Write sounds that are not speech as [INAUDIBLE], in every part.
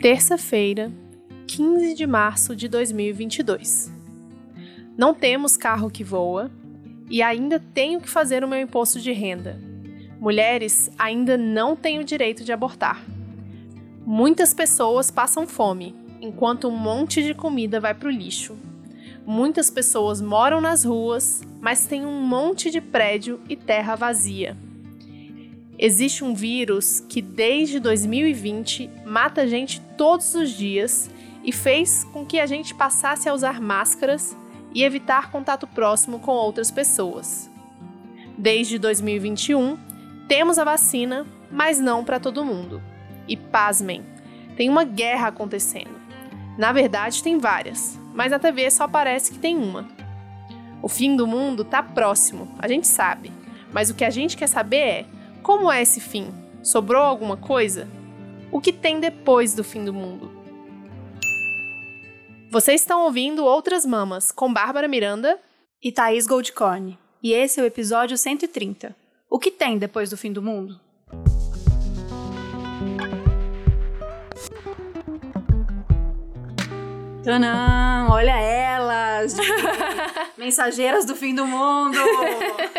Terça-feira, 15 de março de 2022. Não temos carro que voa e ainda tenho que fazer o meu imposto de renda. Mulheres ainda não têm o direito de abortar. Muitas pessoas passam fome, enquanto um monte de comida vai para o lixo. Muitas pessoas moram nas ruas, mas tem um monte de prédio e terra vazia. Existe um vírus que desde 2020 mata gente todos os dias e fez com que a gente passasse a usar máscaras e evitar contato próximo com outras pessoas. Desde 2021, temos a vacina, mas não para todo mundo. E pasmem, tem uma guerra acontecendo. Na verdade, tem várias, mas na TV só parece que tem uma. O fim do mundo está próximo, a gente sabe, mas o que a gente quer saber é como é esse fim? Sobrou alguma coisa? O que tem depois do fim do mundo? Vocês estão ouvindo Outras Mamas com Bárbara Miranda e Thaís Goldcorn. E esse é o episódio 130. O que tem depois do fim do mundo? Tanã, olha elas! [LAUGHS] Mensageiras do fim do mundo!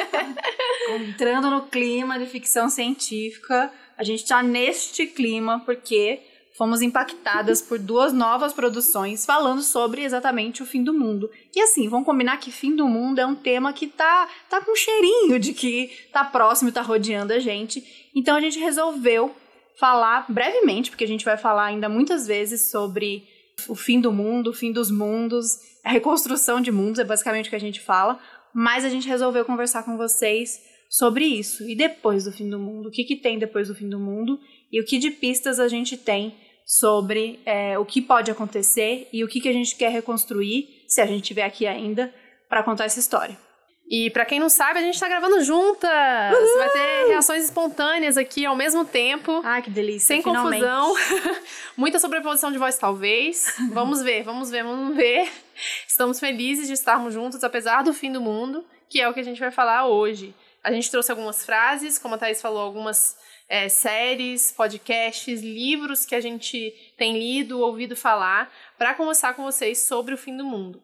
[LAUGHS] Entrando no clima de ficção científica. A gente tá neste clima porque fomos impactadas por duas novas produções falando sobre exatamente o fim do mundo. E assim, vamos combinar que fim do mundo é um tema que tá, tá com cheirinho de que tá próximo tá rodeando a gente. Então a gente resolveu falar brevemente, porque a gente vai falar ainda muitas vezes sobre o fim do mundo, o fim dos mundos, a reconstrução de mundos, é basicamente o que a gente fala. Mas a gente resolveu conversar com vocês sobre isso. E depois do fim do mundo? O que, que tem depois do fim do mundo? E o que de pistas a gente tem sobre é, o que pode acontecer e o que, que a gente quer reconstruir, se a gente estiver aqui ainda, para contar essa história. E para quem não sabe, a gente tá gravando juntas. Uhul! Vai ter reações espontâneas aqui ao mesmo tempo. Ai, que delícia. Sem finalmente. confusão. [LAUGHS] Muita sobreposição de voz, talvez. [LAUGHS] vamos ver, vamos ver, vamos ver. Estamos felizes de estarmos juntos, apesar do fim do mundo, que é o que a gente vai falar hoje. A gente trouxe algumas frases, como a Thaís falou, algumas é, séries, podcasts, livros que a gente tem lido, ouvido falar, para conversar com vocês sobre o fim do mundo.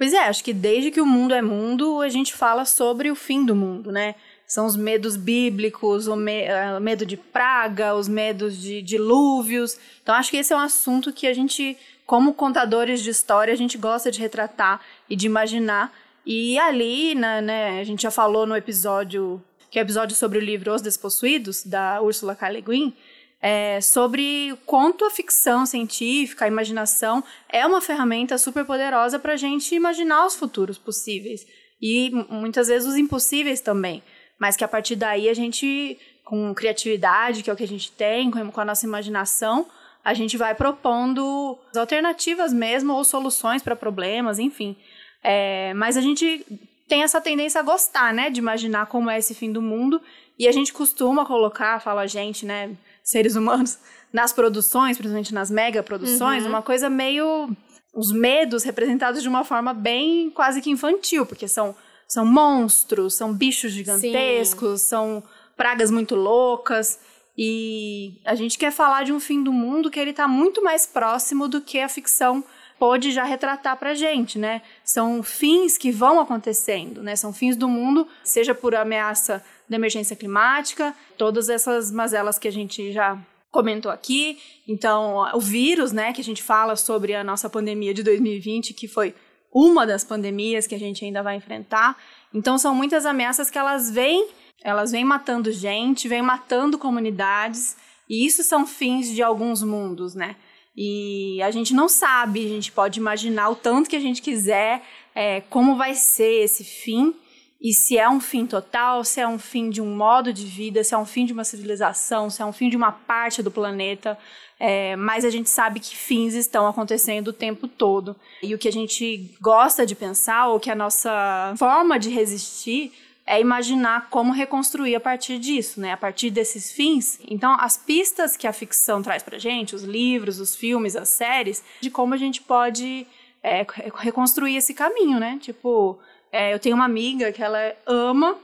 Pois é, acho que desde que o mundo é mundo, a gente fala sobre o fim do mundo, né? São os medos bíblicos, o, me, uh, o medo de praga, os medos de dilúvios. Então, acho que esse é um assunto que a gente, como contadores de história, a gente gosta de retratar e de imaginar. E ali, né, né a gente já falou no episódio, que é o episódio sobre o livro Os Despossuídos, da Ursula K. Le Guin, é, sobre quanto a ficção científica, a imaginação, é uma ferramenta super poderosa para a gente imaginar os futuros possíveis. E muitas vezes os impossíveis também. Mas que a partir daí a gente, com criatividade, que é o que a gente tem, com a nossa imaginação, a gente vai propondo alternativas mesmo ou soluções para problemas, enfim. É, mas a gente tem essa tendência a gostar, né, de imaginar como é esse fim do mundo. E a gente costuma colocar, fala a gente, né, seres humanos [LAUGHS] nas produções, principalmente nas mega produções, uhum. uma coisa meio os medos representados de uma forma bem quase que infantil, porque são são monstros, são bichos gigantescos, Sim. são pragas muito loucas. E a gente quer falar de um fim do mundo que ele está muito mais próximo do que a ficção pode já retratar pra gente, né? São fins que vão acontecendo, né? São fins do mundo, seja por ameaça da emergência climática, todas essas mazelas que a gente já comentou aqui. Então, o vírus, né, que a gente fala sobre a nossa pandemia de 2020, que foi uma das pandemias que a gente ainda vai enfrentar. Então, são muitas ameaças que elas vêm, elas vêm matando gente, vêm matando comunidades, e isso são fins de alguns mundos, né? E a gente não sabe, a gente pode imaginar o tanto que a gente quiser, é, como vai ser esse fim, e se é um fim total, se é um fim de um modo de vida, se é um fim de uma civilização, se é um fim de uma parte do planeta. É, mas a gente sabe que fins estão acontecendo o tempo todo. E o que a gente gosta de pensar, ou que a nossa forma de resistir, é imaginar como reconstruir a partir disso, né? A partir desses fins. Então, as pistas que a ficção traz pra gente, os livros, os filmes, as séries, de como a gente pode é, reconstruir esse caminho, né? Tipo, é, eu tenho uma amiga que ela ama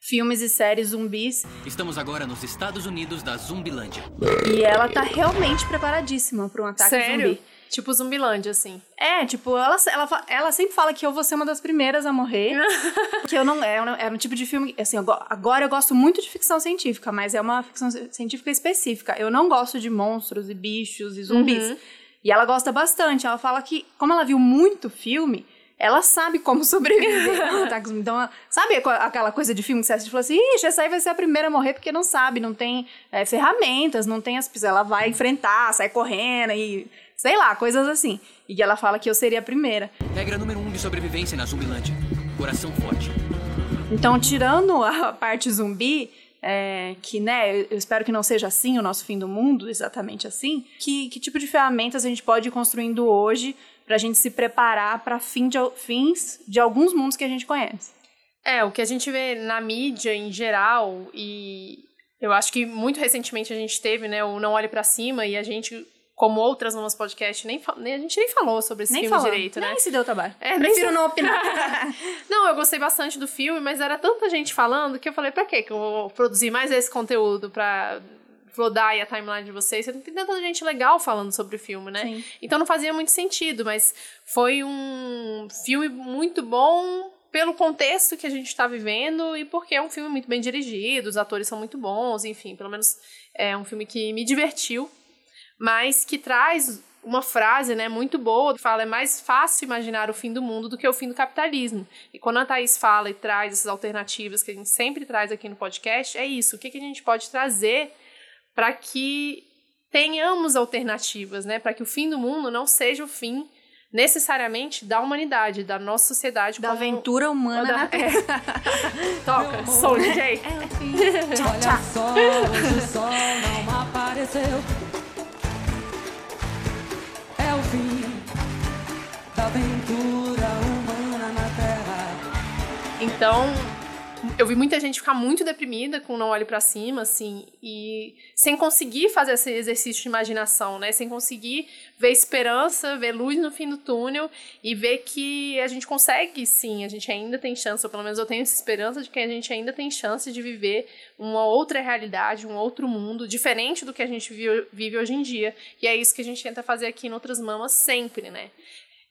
filmes e séries zumbis. Estamos agora nos Estados Unidos da Zumbilândia. E ela tá realmente preparadíssima para um ataque Sério? zumbi. Tipo Zumbilândia, assim. É, tipo, ela, ela, ela sempre fala que eu vou ser uma das primeiras a morrer. [LAUGHS] que eu não. É, um- é um tipo de filme. Assim, eu go- agora eu gosto muito de ficção científica, mas é uma ficção ci- científica específica. Eu não gosto de monstros e bichos e zumbis. E ela gosta bastante. Ela fala que, como ela viu muito filme. Ela sabe como sobreviver [LAUGHS] ataque zumbi. Então, sabe aquela coisa de filme que você assiste e fala assim: Ixi, essa aí vai ser a primeira a morrer porque não sabe, não tem é, ferramentas, não tem as. Ela vai enfrentar, sai correndo e. Sei lá, coisas assim. E ela fala que eu seria a primeira. Regra número 1 um de sobrevivência na Zumbilândia. Coração forte. Então, tirando a parte zumbi, é, que, né, eu espero que não seja assim o nosso fim do mundo, exatamente assim, que, que tipo de ferramentas a gente pode ir construindo hoje pra gente se preparar para fim fins de alguns mundos que a gente conhece? É, o que a gente vê na mídia em geral, e eu acho que muito recentemente a gente teve, né, o Não Olhe Pra Cima, e a gente, como outras no nosso podcast, nem, nem- a gente nem falou sobre esse Nem filme falando, direito, né? nem se deu trabalho. É, nem Prefiro se- não opinar. [LAUGHS] Não, eu gostei bastante do filme, mas era tanta gente falando que eu falei, pra quê que eu vou produzir mais esse conteúdo pra flodar aí a timeline de vocês? Você não tem tanta gente legal falando sobre o filme, né? Sim. Então não fazia muito sentido, mas foi um filme muito bom pelo contexto que a gente está vivendo e porque é um filme muito bem dirigido, os atores são muito bons, enfim, pelo menos é um filme que me divertiu, mas que traz uma frase, né, muito boa, que fala é mais fácil imaginar o fim do mundo do que o fim do capitalismo. E quando a Thaís fala e traz essas alternativas que a gente sempre traz aqui no podcast, é isso. O que, que a gente pode trazer para que tenhamos alternativas, né, para que o fim do mundo não seja o fim necessariamente da humanidade, da nossa sociedade, Da como- aventura humana da- na [LAUGHS] Terra. Toca, Soul DJ. Olha só, hoje o sol não apareceu. É o fim da aventura humana na Terra. Então, eu vi muita gente ficar muito deprimida com Não Olhe Pra Cima, assim, e sem conseguir fazer esse exercício de imaginação, né? Sem conseguir ver esperança, ver luz no fim do túnel e ver que a gente consegue, sim, a gente ainda tem chance, ou pelo menos eu tenho essa esperança de que a gente ainda tem chance de viver uma outra realidade, um outro mundo, diferente do que a gente vive, hoje em dia. E é isso que a gente tenta fazer aqui em Outras Mamas sempre, né?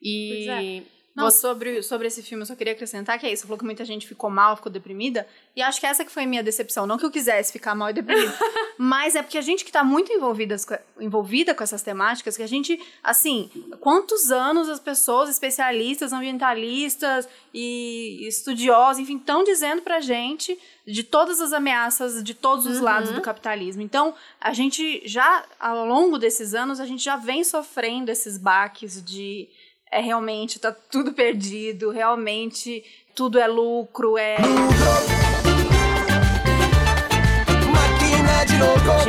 E. Sobre, sobre esse filme, eu só queria acrescentar que é isso. Você falou que muita gente ficou mal, ficou deprimida. E acho que essa que foi a minha decepção. Não que eu quisesse ficar mal e deprimida. [LAUGHS] mas é porque a gente que tá muito envolvida, envolvida com essas temáticas, que a gente, assim, quantos anos as pessoas, especialistas, ambientalistas e estudiosos, enfim, estão dizendo pra gente de todas as ameaças de todos os lados do capitalismo. Então, a gente já, ao longo desses anos, a gente já vem sofrendo esses baques de é realmente tá tudo perdido, realmente tudo é lucro, é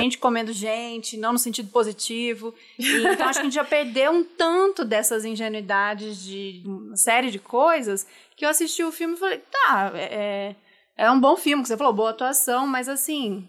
gente comendo gente, não no sentido positivo. E, então acho que a gente já perdeu um tanto dessas ingenuidades de uma série de coisas que eu assisti o filme e falei, tá, é, é um bom filme, que você falou, boa atuação, mas assim,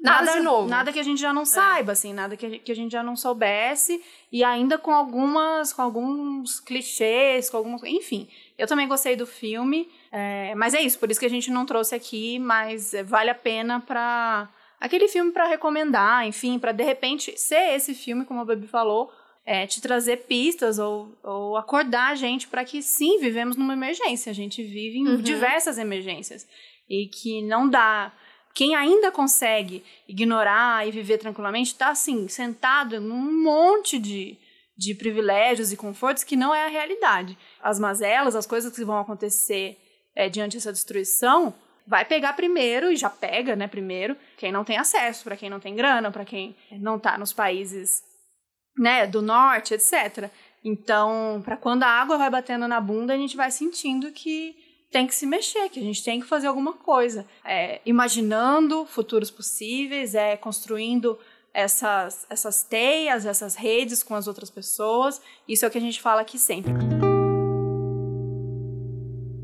Nada de novo. Nada que a gente já não saiba, assim, nada que a, gente, que a gente já não soubesse, e ainda com algumas, com alguns clichês, com algumas. Enfim, eu também gostei do filme. é, mas é isso, por isso que a gente não trouxe aqui, mas é, vale a pena pra. Aquele filme pra recomendar, enfim, pra de repente ser esse filme, como a Baby falou, é, te trazer pistas ou, ou acordar a gente para que sim, vivemos numa emergência. A gente vive em diversas emergências. E que não dá quem ainda consegue ignorar e viver tranquilamente está assim, sentado num monte de, de privilégios e confortos que não é a realidade. As mazelas, as coisas que vão acontecer é, diante dessa destruição, vai pegar primeiro, e já pega, né, primeiro, quem não tem acesso, para quem não tem grana, para quem não está nos países né, do norte, etc. Então, para quando a água vai batendo na bunda, a gente vai sentindo que tem que se mexer, que a gente tem que fazer alguma coisa. É, imaginando futuros possíveis, é construindo essas, essas teias, essas redes com as outras pessoas. Isso é o que a gente fala aqui sempre.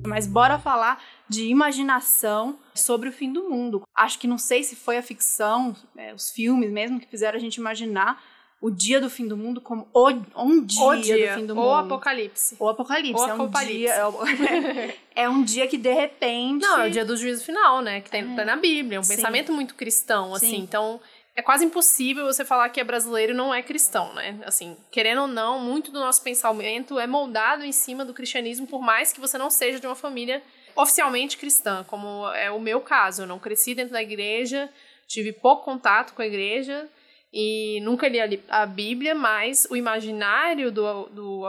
Mas bora falar de imaginação sobre o fim do mundo. Acho que não sei se foi a ficção, é, os filmes mesmo que fizeram a gente imaginar o dia do fim do mundo como o, um dia, o dia, do fim do o mundo. apocalipse. O apocalipse. O é um apocalipse. dia. É, o- [LAUGHS] é um dia que de repente. Não, é o dia do juízo final, né? Que tem tá na Bíblia. É um Sim. pensamento muito cristão, assim. Sim. Então, é quase impossível você falar que é brasileiro e não é cristão, né? Assim, querendo ou não, muito do nosso pensamento é moldado em cima do cristianismo, por mais que você não seja de uma família oficialmente cristã, como é o meu caso. Eu não cresci dentro da igreja, tive pouco contato com a igreja e nunca li a, a Bíblia, mas o imaginário do, do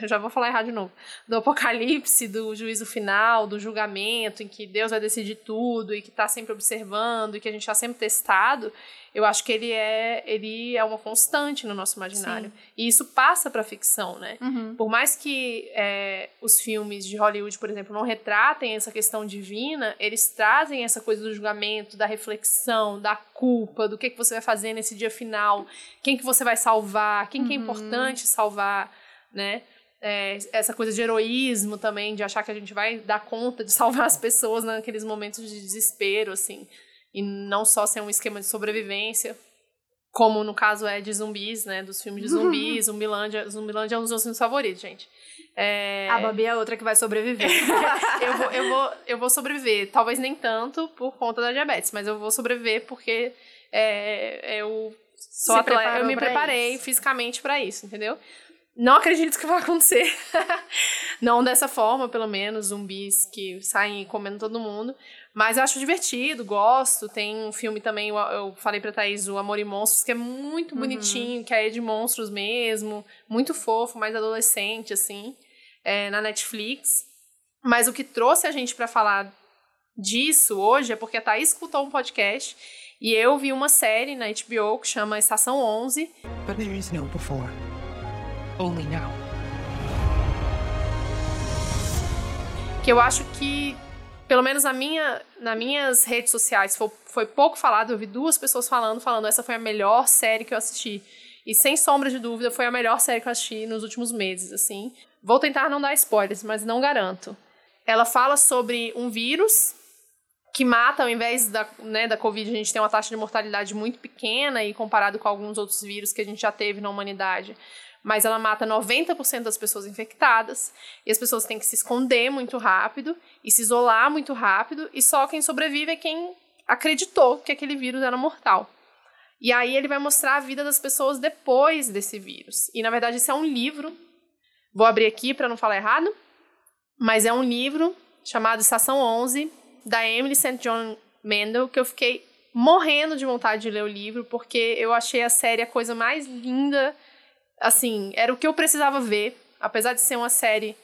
eu já vou falar errado de novo, do apocalipse, do juízo final, do julgamento, em que Deus vai decidir tudo e que está sempre observando e que a gente está sempre testado, eu acho que ele é, ele é uma constante no nosso imaginário. E isso passa para a ficção, né? Uhum. Por mais que é, os filmes de Hollywood, por exemplo, não retratem essa questão divina, eles trazem essa coisa do julgamento, da reflexão, da culpa, do que, que você vai fazer nesse dia final, quem que você vai salvar, quem que é importante salvar, né? É, essa coisa de heroísmo também, de achar que a gente vai dar conta de salvar as pessoas naqueles momentos de desespero, assim, e não só ser um esquema de sobrevivência, como no caso é de zumbis, né, dos filmes de zumbis, [LAUGHS] Zumbilândia, Zumbilândia é um dos meus filmes favoritos, gente. É, A Babi é outra que vai sobreviver. [LAUGHS] eu, vou, eu, vou, eu vou sobreviver, talvez nem tanto por conta da diabetes, mas eu vou sobreviver porque é, eu sou atleta, eu me preparei isso. fisicamente para isso, entendeu? Não acredito que vai acontecer. [LAUGHS] Não dessa forma, pelo menos, zumbis que saem comendo todo mundo. Mas eu acho divertido, gosto. Tem um filme também, eu, falei pra Thaís, o Amor e Monstros, que é muito Uhum. bonitinho, que é de monstros mesmo. Muito fofo, mais adolescente, assim, é, na Netflix. Mas o que trouxe a gente pra falar disso hoje é porque a Thaís escutou um podcast e eu vi uma série na HBO que chama Estação 11, But there is no before. Only now. que eu acho que, pelo menos na minha, nas minhas redes sociais, foi, foi pouco falado. Eu vi duas pessoas falando, falando essa foi a melhor série que eu assisti. E sem sombra de dúvida, foi a melhor série que eu assisti nos últimos meses, assim. Vou tentar não dar spoilers, mas não garanto. Ela fala sobre um vírus que mata, ao invés da, né, da Covid, a gente tem uma taxa de mortalidade muito pequena e comparado com alguns outros vírus que a gente já teve na humanidade. Mas ela mata 90% das pessoas infectadas e as pessoas têm que se esconder muito rápido e se isolar muito rápido e só quem sobrevive é quem acreditou que aquele vírus era mortal. E aí ele vai mostrar a vida das pessoas depois desse vírus. E na verdade isso é um livro. Vou abrir aqui para não falar errado, mas é um livro chamado Estação 11 da Emily St. John Mandel que eu fiquei morrendo de vontade de ler o livro porque eu achei a série a coisa mais linda, assim, era o que eu precisava ver, apesar de ser uma série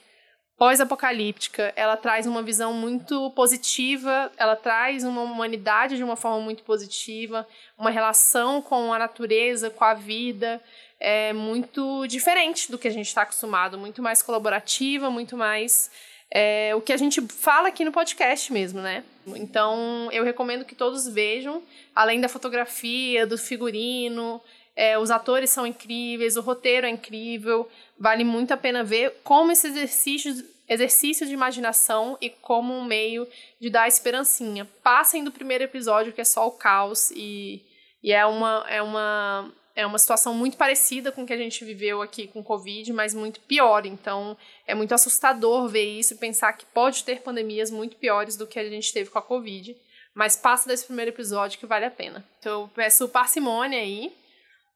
pós-apocalíptica, ela traz uma visão muito positiva, ela traz uma humanidade de uma forma muito positiva, uma relação com a natureza, com a vida, é muito diferente do que a gente está acostumado, muito mais colaborativa, muito mais é, o que a gente fala aqui no podcast mesmo, né? Então, eu recomendo que todos vejam, além da fotografia, do figurino, é, os atores são incríveis, o roteiro é incrível, vale muito a pena ver como esse exercício, exercício de imaginação e como um meio de dar esperancinha. Passem do primeiro episódio, que é só o caos, e, e é, uma, é, uma, é uma situação muito parecida com o que a gente viveu aqui com Covid, mas muito pior. Então, é muito assustador ver isso pensar que pode ter pandemias muito piores do que a gente teve com a Covid. Mas passa desse primeiro episódio que vale a pena. Então, eu peço parcimônia aí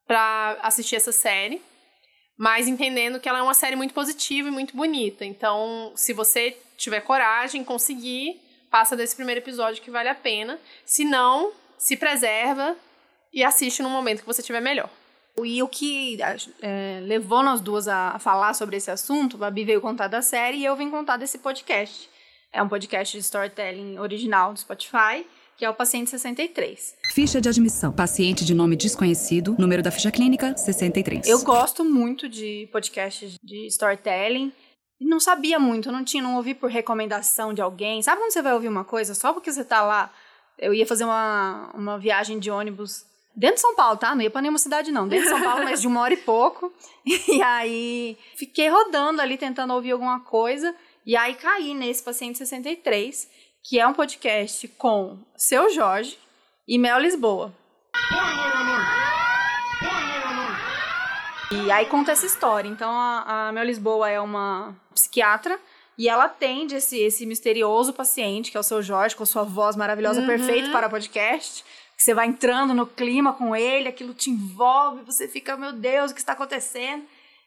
para assistir essa série, mas entendendo que ela é uma série muito positiva e muito bonita. Então, se você tiver coragem, conseguir, passa desse primeiro episódio que vale a pena. Se não, se preserva e assiste no momento que você tiver melhor. E o que é, levou nós duas a, a falar sobre esse assunto, a Babi veio contar da série e eu vim contar desse podcast. É um podcast de storytelling original do Spotify, que é o Paciente 63. Ficha de admissão. Paciente de nome desconhecido. Número da ficha clínica 63. Eu gosto muito de podcasts de storytelling. Não sabia muito, não tinha, não ouvi por recomendação de alguém. Sabe quando você vai ouvir uma coisa só porque você tá lá? Eu ia fazer uma, uma viagem de ônibus dentro de São Paulo, tá? Não ia pra nenhuma cidade, não. Dentro de São Paulo, mas de uma hora e pouco. [LAUGHS] E aí fiquei rodando ali tentando ouvir alguma coisa. E aí caí nesse Paciente 63, que é um podcast com Seu Jorge e Mel Lisboa. E aí conta essa história. Então a, a Mel Lisboa é uma psiquiatra e ela atende esse, esse misterioso paciente, que é o seu Jorge, com a sua voz maravilhosa, perfeito para podcast. Que você vai entrando no clima com ele, aquilo te envolve, você fica, meu Deus, o que está acontecendo?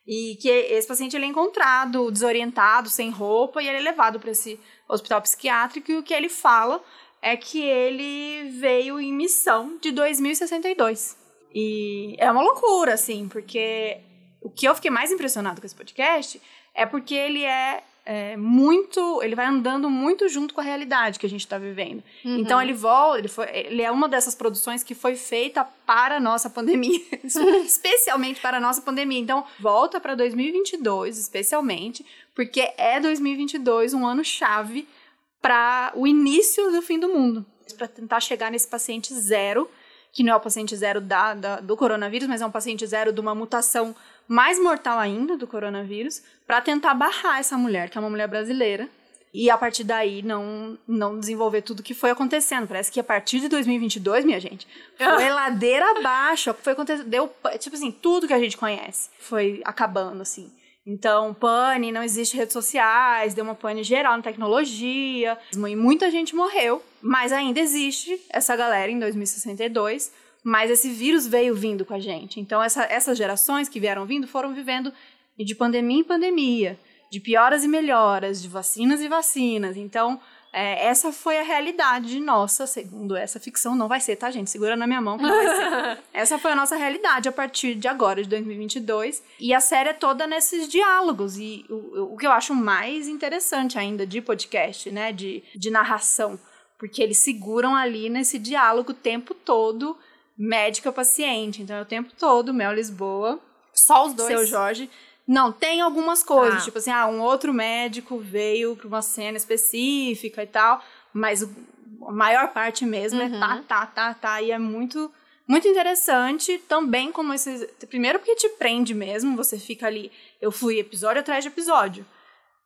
E que esse paciente ele é encontrado desorientado, sem roupa, e ele é levado para esse hospital psiquiátrico. E o que ele fala é que ele veio em missão de 2062. E é uma loucura, assim, porque o que eu fiquei mais impressionado com esse podcast é porque ele é, é muito. Ele vai andando muito junto com a realidade que a gente está vivendo. Então ele volta, ele, foi, ele é uma dessas produções que foi feita para a nossa pandemia, [LAUGHS] especialmente para a nossa pandemia. Então volta para 2022, especialmente, porque é 2022 um ano chave para o início do fim do mundo. Para tentar chegar nesse paciente zero que não é o paciente zero da, da, do coronavírus, mas é um paciente zero de uma mutação mais mortal ainda do coronavírus, para tentar barrar essa mulher, que é uma mulher brasileira, e a partir daí não, não desenvolver tudo que foi acontecendo. Parece que a partir de 2022, minha gente, foi [LAUGHS] ladeira abaixo, foi acontecendo, deu, tipo assim, tudo que a gente conhece foi acabando, assim. Então, pane, não existe redes sociais, deu uma pane geral na tecnologia, e muita gente morreu, mas ainda existe essa galera em 2062, mas esse vírus veio vindo com a gente. Então, essa, essas gerações que vieram vindo foram vivendo de pandemia em pandemia, de pioras e melhoras, de vacinas e vacinas. Então, é, essa foi a realidade nossa, segundo essa ficção. Não vai ser, tá, gente? Segura na minha mão que não vai ser. [LAUGHS] essa foi a nossa realidade a partir de agora, de 2022. E a série é toda nesses diálogos. E o, o que eu acho mais interessante ainda de podcast, né? De, de narração. Porque eles seguram ali nesse diálogo o tempo todo, médico-paciente. Então é o tempo todo, Mel Lisboa. Só os dois. Seu Jorge. Não, tem algumas coisas, Ah. tipo assim, ah, um outro médico veio para uma cena específica e tal, mas a maior parte mesmo é tá, tá, tá, tá, e é muito, muito interessante também como esses, primeiro porque te prende mesmo, você fica ali, eu fui episódio atrás de episódio,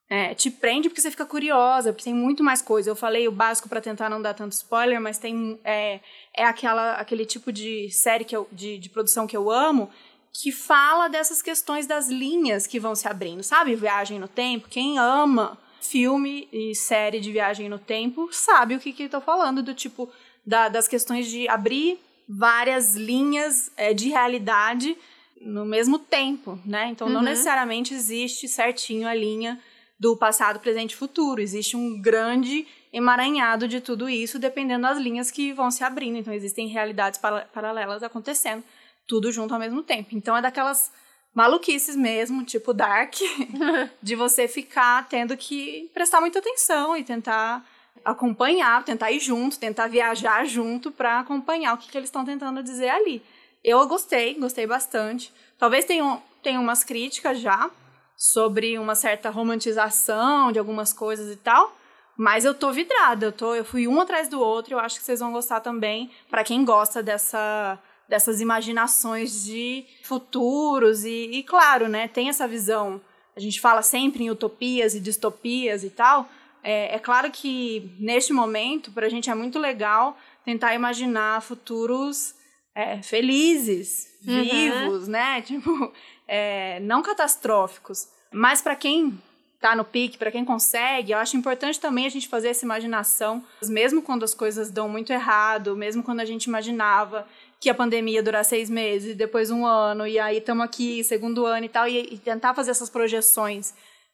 é, te prende porque você fica curiosa, porque tem muito mais coisa. Eu falei o básico para tentar não dar tanto spoiler, mas tem é, é aquela, aquele tipo de série que eu, de, de produção que eu amo, que fala dessas questões das linhas que vão se abrindo, sabe? Viagem no tempo. Quem ama filme e série de viagem no tempo sabe o que, que eu tô falando, do tipo da- das questões de abrir várias linhas é, de realidade no mesmo tempo, né? Então não necessariamente existe certinho a linha do passado, presente e futuro. Existe um grande emaranhado de tudo isso, dependendo das linhas que vão se abrindo. Então existem realidades para- paralelas acontecendo, tudo junto ao mesmo tempo. Então é daquelas maluquices mesmo, tipo Dark, [LAUGHS] de você ficar tendo que prestar muita atenção e tentar acompanhar, tentar ir junto, tentar viajar junto para acompanhar o que, que eles estão tentando dizer ali. Eu gostei, gostei bastante. Talvez tenham, tenham umas críticas já sobre uma certa romantização de algumas coisas e tal, mas eu tô vidrada, eu, tô, eu fui um atrás do outro, eu acho que vocês vão gostar também, para quem gosta dessa, dessas imaginações de futuros e, e, claro, né, tem essa visão, a gente fala sempre em utopias e distopias e tal, é, é claro que neste momento, para a gente é muito legal tentar imaginar futuros é, felizes, vivos, né, [LAUGHS] tipo, é, não catastróficos, mas para quem tá no pique, para quem consegue, eu acho importante também a gente fazer essa imaginação, mesmo quando as coisas dão muito errado, mesmo quando a gente imaginava que a pandemia ia durar seis meses, depois um ano, e aí estamos aqui, segundo ano e tal, e, e tentar fazer essas projeções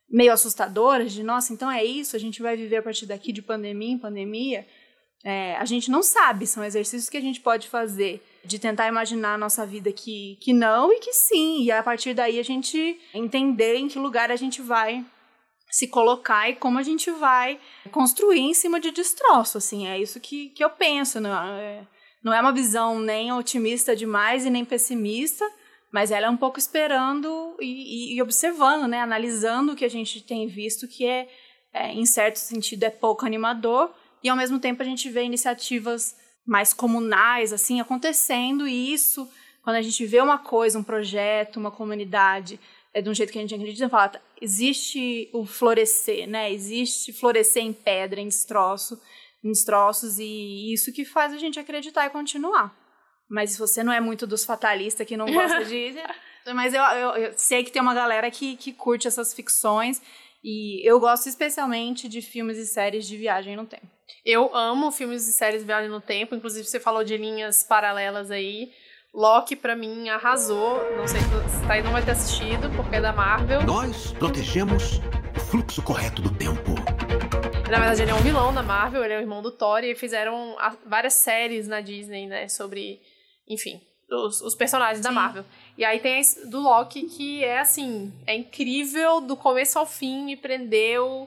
meio assustadoras de, nossa, então é isso, a gente vai viver a partir daqui de pandemia em pandemia, é, a gente não sabe, são exercícios que a gente pode fazer de tentar imaginar a nossa vida que, que não e que sim, e a partir daí a gente entender em que lugar a gente vai se colocar e como a gente vai construir em cima de destroço, assim, é isso que, que eu penso, não é, não é uma visão nem otimista demais e nem pessimista, mas ela é um pouco esperando e, e- e observando, né, analisando o que a gente tem visto, que é, é, em certo sentido, é pouco animador, e ao mesmo tempo a gente vê iniciativas mais comunais, assim, acontecendo, e isso, quando a gente vê uma coisa, um projeto, uma comunidade, é de um jeito que a gente acredita, fala, tá, existe o florescer, né? Existe florescer em pedra, em destroço, em destroços, e isso que faz a gente acreditar e continuar. Mas se você não é muito dos fatalistas que não gosta de. [LAUGHS] Mas eu, eu, eu sei que tem uma galera que, que curte essas ficções. E eu gosto especialmente de filmes e séries de viagem no tempo. Eu amo filmes e séries de viagem no tempo. Inclusive, você falou de linhas paralelas aí. Loki, pra mim, arrasou. Não sei se tá aí não vai ter assistido, porque é da Marvel. Nós protegemos o fluxo correto do tempo. Na verdade, ele é um vilão da Marvel, ele é o irmão do Thor, e fizeram várias séries na Disney, né? Sobre, enfim, os, os personagens da Marvel. E aí tem esse do Loki, que é assim, é incrível do começo ao fim, me prendeu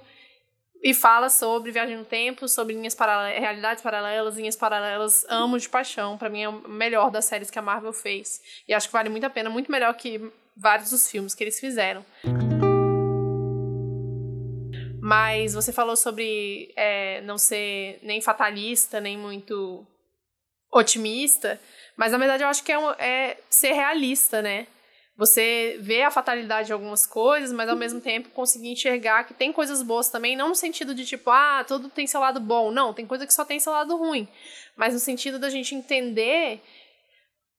e fala sobre viagem no tempo, sobre linhas paralelas, realidades paralelas, linhas paralelas, amo de paixão. Pra mim é o melhor das séries que a Marvel fez. E acho que vale muito a pena, muito melhor que vários dos filmes que eles fizeram. Mas você falou sobre é, não ser nem fatalista, nem muito otimista. Mas na verdade eu acho que é, um- é ser realista, né? Você vê a fatalidade de algumas coisas, mas ao mesmo tempo conseguir enxergar que tem coisas boas também, não no sentido de tipo, ah, tudo tem seu lado bom. Não, tem coisa que só tem seu lado ruim. Mas no sentido da gente entender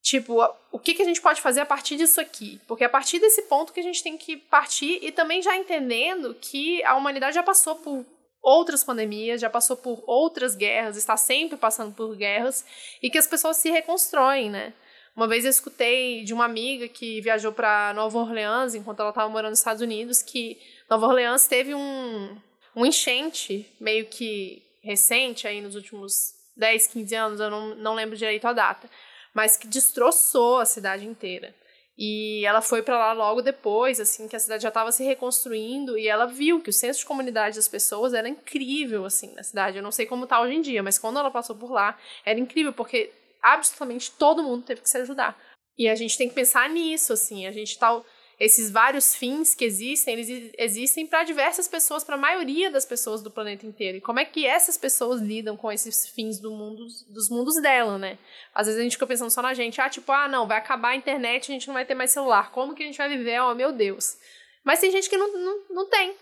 Tipo, o que, que a gente pode fazer a partir disso aqui? Porque é a partir desse ponto que a gente tem que partir e também já entendendo que a humanidade já passou por outras pandemias, já passou por outras guerras, está sempre passando por guerras e que as pessoas se reconstroem, né? Uma vez eu escutei de uma amiga que viajou para Nova Orleans enquanto ela estava morando nos Estados Unidos que Nova Orleans teve um, um enchente meio que recente aí nos últimos 10, 15 anos, eu não, não lembro direito a data mas que destroçou a cidade inteira. E ela foi para lá logo depois, assim, que a cidade já estava se reconstruindo, e ela viu que o senso de comunidade das pessoas era incrível, assim, na cidade. Eu não sei como tá hoje em dia, mas quando ela passou por lá, era incrível, porque absolutamente todo mundo teve que se ajudar. E a gente tem que pensar nisso, assim, a gente tá esses vários fins que existem, eles existem para diversas pessoas, para a maioria das pessoas do planeta inteiro. E como é que essas pessoas lidam com esses fins do mundo, dos mundos dela, né? Às vezes a gente fica pensando só na gente, ah, tipo, ah, não, vai acabar a internet, a gente não vai ter mais celular. Como que a gente vai viver? Oh, meu Deus. Mas tem gente que não, não, não tem.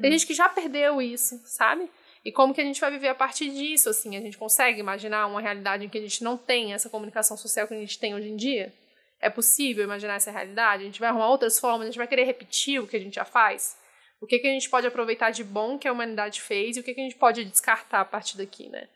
Tem gente que já perdeu isso, sabe? E como que a gente vai viver a partir disso, assim? A gente consegue imaginar uma realidade em que a gente não tem essa comunicação social que a gente tem hoje em dia? É possível imaginar essa realidade? A gente vai arrumar outras formas, a gente vai querer repetir o que a gente já faz? O que, que a gente pode aproveitar de bom que a humanidade fez e o que, que a gente pode descartar a partir daqui, né?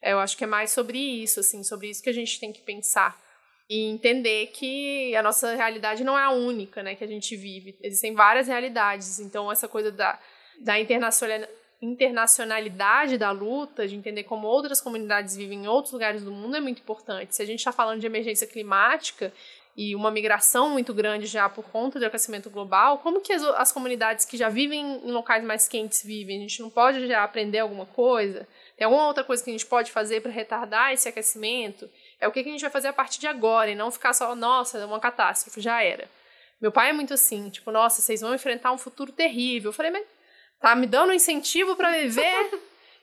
É, eu acho que é mais sobre isso, assim, sobre isso que a gente tem que pensar. E entender que a nossa realidade não é a única, né, que a gente vive. Existem várias realidades. Então, essa coisa da, da internacional, internacionalidade da luta, de entender como outras comunidades vivem em outros lugares do mundo é muito importante. Se a gente está falando de emergência climática e uma migração muito grande já por conta do aquecimento global, como que as, as comunidades que já vivem em locais mais quentes vivem? A gente não pode já aprender alguma coisa? Tem alguma outra coisa que a gente pode fazer para retardar esse aquecimento? É o que, que a gente vai fazer a partir de agora e não ficar só, nossa, é uma catástrofe, já era. Meu pai é muito assim, tipo, nossa, vocês vão enfrentar um futuro terrível. Eu falei, mas tá me dando incentivo para viver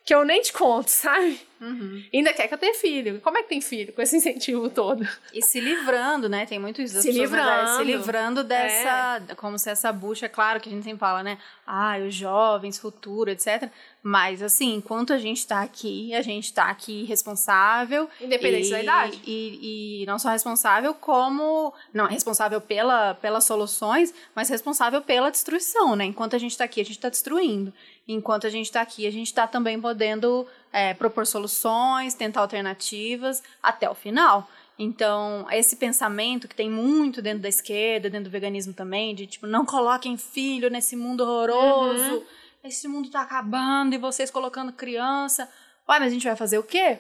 que eu nem te conto, sabe? Uhum. Ainda quer que eu tenha filho. Como é que tem filho com esse incentivo todo? E se livrando, né? Tem muito isso. das Se livrando. É. Se livrando dessa. Como se essa bucha, claro que a gente sempre fala, né? Ah, os jovens, futuro, etc. Mas, assim, enquanto a gente tá aqui, a gente tá aqui responsável. Independente e, da idade. E, e não só responsável, como. Não, responsável pela, pelas soluções, mas responsável pela destruição, né? Enquanto a gente tá aqui, a gente tá destruindo. Enquanto a gente tá aqui, a gente tá também podendo é, propor soluções, tentar alternativas até o final. Então, esse pensamento que tem muito dentro da esquerda, dentro do veganismo também, de tipo, não coloquem filho nesse mundo horroroso, esse mundo tá acabando e vocês colocando criança. Ué, mas a gente vai fazer o quê?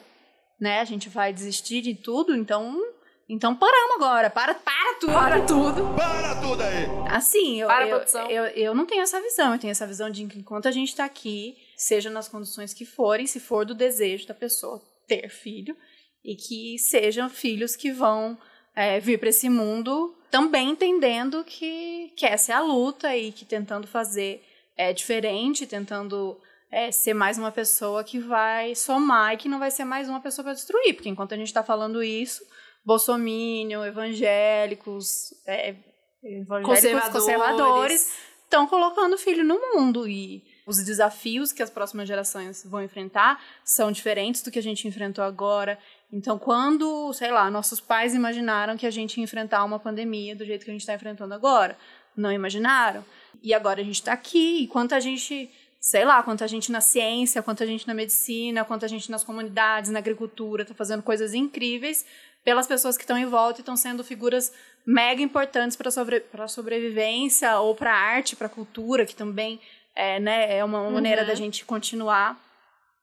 Né? A gente vai desistir de tudo, então. Então paramos agora. Para, para tudo. Para tudo. Para tudo aí! Assim, eu, Para a eu, produção. eu, eu não tenho essa visão. Eu tenho essa visão de que enquanto a gente está aqui, seja nas condições que forem, se for do desejo da pessoa ter filho, e que sejam filhos que vão é, vir para esse mundo também entendendo que, que essa é a luta e que tentando fazer é, diferente, tentando é, ser mais uma pessoa que vai somar e que não vai ser mais uma pessoa para destruir. Porque enquanto a gente está falando isso, bolsominion, evangélicos, é, evangélicos Conservadores. conservadores estão colocando filho no mundo e os desafios que as próximas gerações vão enfrentar são diferentes do que a gente enfrentou agora. Então, quando, sei lá, nossos pais imaginaram que a gente ia enfrentar uma pandemia do jeito que a gente está enfrentando agora? Não imaginaram. E agora a gente está aqui, e quanto a gente, sei lá, quanto a gente na ciência, quanto a gente na medicina, quanto a gente nas comunidades, na agricultura, está fazendo coisas incríveis pelas pessoas que estão em volta e estão sendo figuras mega importantes para sobre, a sobrevivência ou para a arte, para a cultura, que também é, né, é uma Uhum. maneira da gente continuar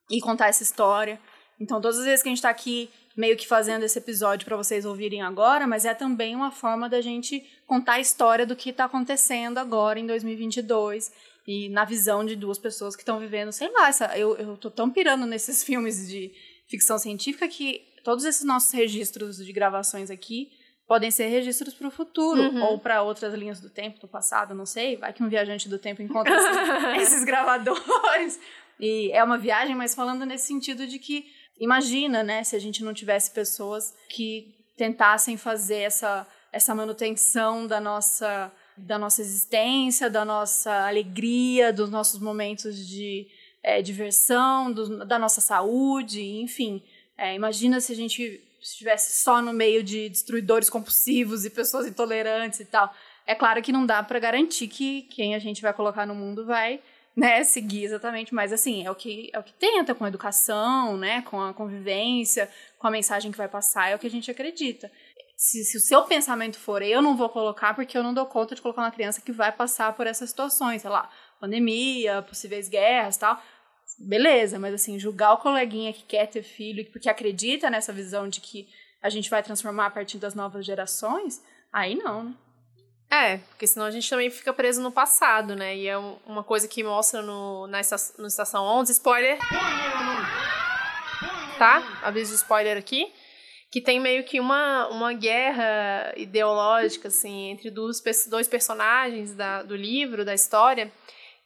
e contar essa história. Então, todas as vezes que a gente está aqui meio que fazendo esse episódio para vocês ouvirem agora, mas é também uma forma da gente contar a história do que está acontecendo agora em 2022 e na visão de duas pessoas que estão vivendo, sei lá, essa, eu, eu tô tão pirando nesses [LAUGHS] filmes de ficção científica que todos esses nossos registros de gravações aqui podem ser registros para o futuro Uhum. ou para outras linhas do tempo, do passado, não sei. Vai que um viajante do tempo encontra esses, [LAUGHS] esses gravadores. E é uma viagem, mas falando nesse sentido de que imagina, né, se a gente não tivesse pessoas que tentassem fazer essa essa manutenção da nossa da nossa existência, da nossa alegria, dos nossos momentos de é, diversão, do- da nossa saúde, enfim. É, imagina se a gente estivesse só no meio de destruidores compulsivos e pessoas intolerantes e tal. É claro que não dá para garantir que quem a gente vai colocar no mundo vai né, seguir exatamente, mas assim, é o que é o que tenta com a educação, né, com a convivência, com a mensagem que vai passar, é o que a gente acredita. Se, se o seu pensamento for eu não vou colocar porque eu não dou conta de colocar uma criança que vai passar por essas situações, sei lá, pandemia, possíveis guerras, tal. Beleza, mas assim, julgar o coleguinha que quer ter filho porque acredita nessa visão de que a gente vai transformar a partir das novas gerações, aí não, né? É, porque senão a gente também fica preso no passado, né? E é um- uma coisa que mostra no, na esta, no Estação 11, spoiler. Tá? Aviso de spoiler aqui. Que tem meio que uma, uma guerra ideológica, assim, entre dois, dois personagens da, do livro, da história,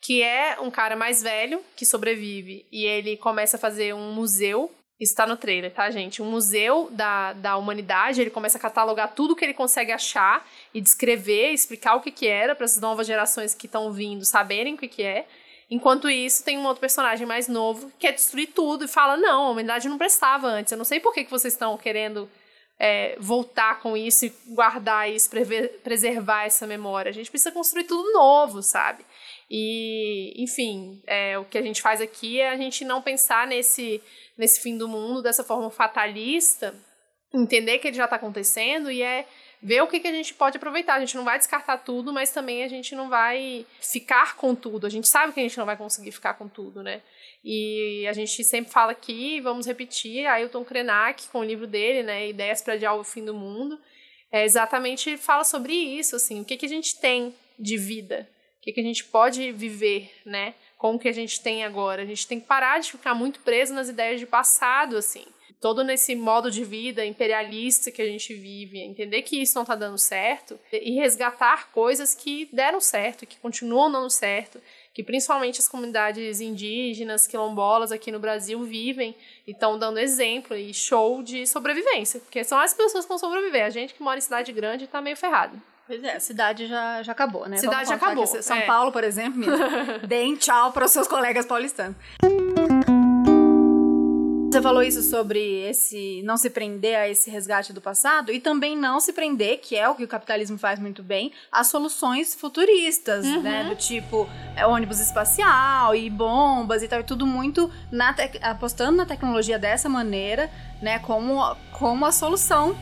que é um cara mais velho que sobrevive e ele começa a fazer um museu. Isso tá no trailer, tá, gente? Um museu da, da humanidade. Ele começa a catalogar tudo que ele consegue achar e descrever, explicar o que, que era para as novas gerações que estão vindo saberem o que, que é. Enquanto isso, tem um outro personagem mais novo que quer destruir tudo e fala: Não, a humanidade não prestava antes. Eu não sei por que, que vocês estão querendo é, voltar com isso e guardar isso, prever- preservar essa memória. A gente precisa construir tudo novo, sabe? E, enfim, é, o que a gente faz aqui é a gente não pensar nesse, nesse fim do mundo dessa forma fatalista, entender que ele já está acontecendo e é ver o que, que a gente pode aproveitar. A gente não vai descartar tudo, mas também a gente não vai ficar com tudo. A gente sabe que a gente não vai conseguir ficar com tudo, né? E a gente sempre fala aqui, vamos repetir, Ailton Krenak, com o livro dele, né, Ideias para Adiar o Fim do Mundo, é, exatamente fala sobre isso, assim, o que, que a gente tem de vida, que, que a gente pode viver, né, com o que a gente tem agora. A gente tem que parar de ficar muito preso nas ideias de passado, assim, todo nesse modo de vida imperialista que a gente vive, entender que isso não está dando certo e resgatar coisas que deram certo, que continuam dando certo, que principalmente as comunidades indígenas, quilombolas aqui no Brasil vivem e estão dando exemplo e show de sobrevivência, porque são as pessoas que vão sobreviver. A gente que mora em cidade grande está meio ferrado. Pois é, a cidade já, já acabou, né? Cidade já acabou, que São é. Paulo, por exemplo, menina, [LAUGHS] deem tchau para os seus colegas paulistanos. Você falou isso sobre esse não se prender a esse resgate do passado e também não se prender, que é o que o capitalismo faz muito bem, a soluções futuristas, né? Do tipo é, ônibus espacial e bombas e tal, e tudo muito na apostando na tecnologia dessa maneira, né? Como, como a solução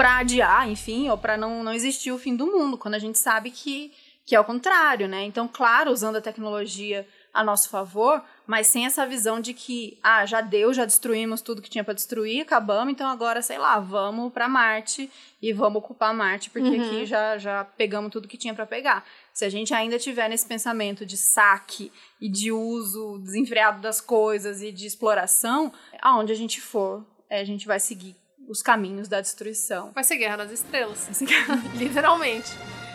para adiar, enfim, ou para não, não existir o fim do mundo, quando a gente sabe que, que é o contrário, né? Então, claro, usando a tecnologia a nosso favor, mas sem essa visão de que, ah, já deu, já destruímos tudo que tinha para destruir, acabamos, então agora, sei lá, vamos para Marte e vamos ocupar Marte, porque aqui já, já pegamos tudo que tinha para pegar. Se a gente ainda tiver nesse pensamento de saque e de uso desenfreado das coisas e de exploração, aonde a gente for, é, a gente vai seguir os caminhos da destruição. Vai ser guerra nas estrelas. [LAUGHS] Literalmente.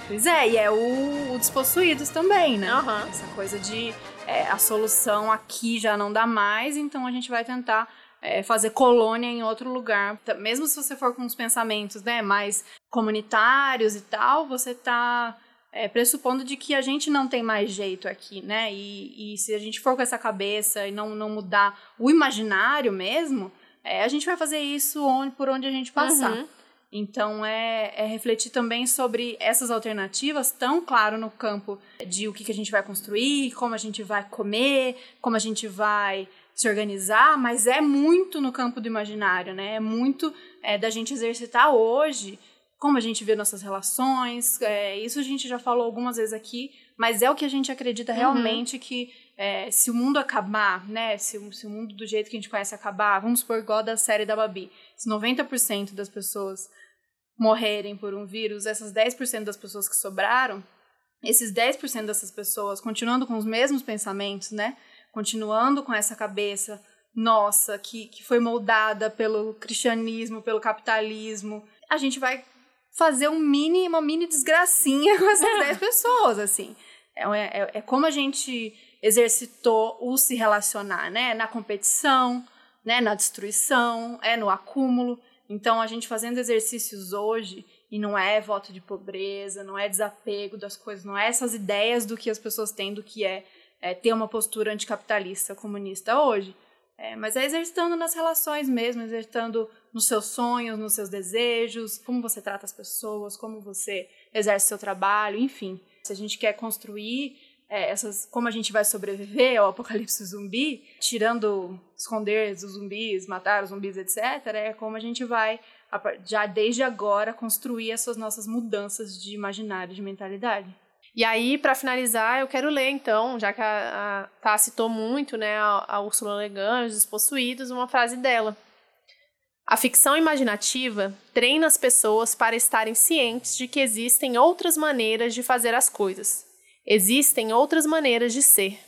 Pois é, e é o, o Despossuídos também, né? Aham. Essa coisa de é, a solução aqui já não dá mais, então a gente vai tentar é, fazer colônia em outro lugar. Tá- Mesmo se você for com os pensamentos né, mais comunitários e tal, você tá é, pressupondo de que a gente não tem mais jeito aqui, né? E, e se a gente for com essa cabeça e não, não mudar o imaginário mesmo, é, a gente vai fazer isso onde, por onde a gente passar. Uhum. Então, é, é, refletir também sobre essas alternativas, tão claro no campo de o que, que a gente vai construir, como a gente vai comer, como a gente vai se organizar, mas é muito no campo do imaginário, né? É muito é, da gente exercitar hoje como a gente vê nossas relações. É, isso a gente já falou algumas vezes aqui, mas é o que a gente acredita Uhum. realmente que é, se o mundo acabar, né? Se, o- se o mundo do jeito que a gente conhece acabar, vamos supor igual da série da Babi, se 90% das pessoas morrerem por um vírus, essas 10% das pessoas que sobraram, esses 10% dessas pessoas continuando com os mesmos pensamentos, né? Continuando com essa cabeça nossa, que, que foi moldada pelo cristianismo, pelo capitalismo, a gente vai fazer um mini, uma mini desgracinha [LAUGHS] com essas 10 pessoas, assim. É, é, é como a gente exercitou o se relacionar, né? Na competição, né? Na destruição, é no acúmulo. Então, a gente fazendo exercícios hoje, e não é voto de pobreza, não é desapego das coisas, não é essas ideias do que as pessoas têm do que é, é ter uma postura anticapitalista, comunista hoje. É, mas é exercitando nas relações mesmo, exercitando nos seus sonhos, nos seus desejos, como você trata as pessoas, como você exerce seu trabalho, enfim. Se a gente quer construir é, essas, como a gente vai sobreviver ao apocalipse zumbi, tirando esconder os zumbis, matar os zumbis, etc., é como a gente vai, já desde agora, construir essas nossas mudanças de imaginário, de mentalidade. E aí, para finalizar, eu quero ler, então, já que a, a Tá citou muito, né, a, a Ursula Le Guin, Os Despossuídos, uma frase dela. A ficção imaginativa treina as pessoas para estarem cientes de que existem outras maneiras de fazer as coisas. Existem outras maneiras de ser.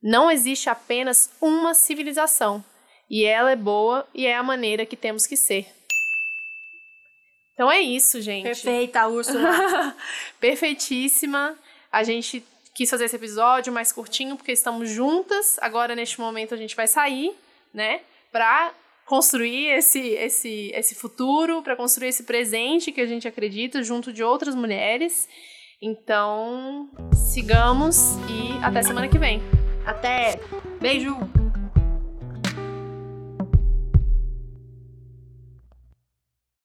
Não existe apenas uma civilização, e ela é boa e é a maneira que temos que ser. Então é isso, gente. Perfeita, Úrsula. [LAUGHS] Perfeitíssima. A gente quis fazer esse episódio mais curtinho porque estamos juntas. Agora, neste momento, a gente vai sair, né? Pra construir esse, esse, esse futuro, para construir esse presente que a gente acredita junto de outras mulheres. Então, sigamos e até semana que vem. Até. Beijo!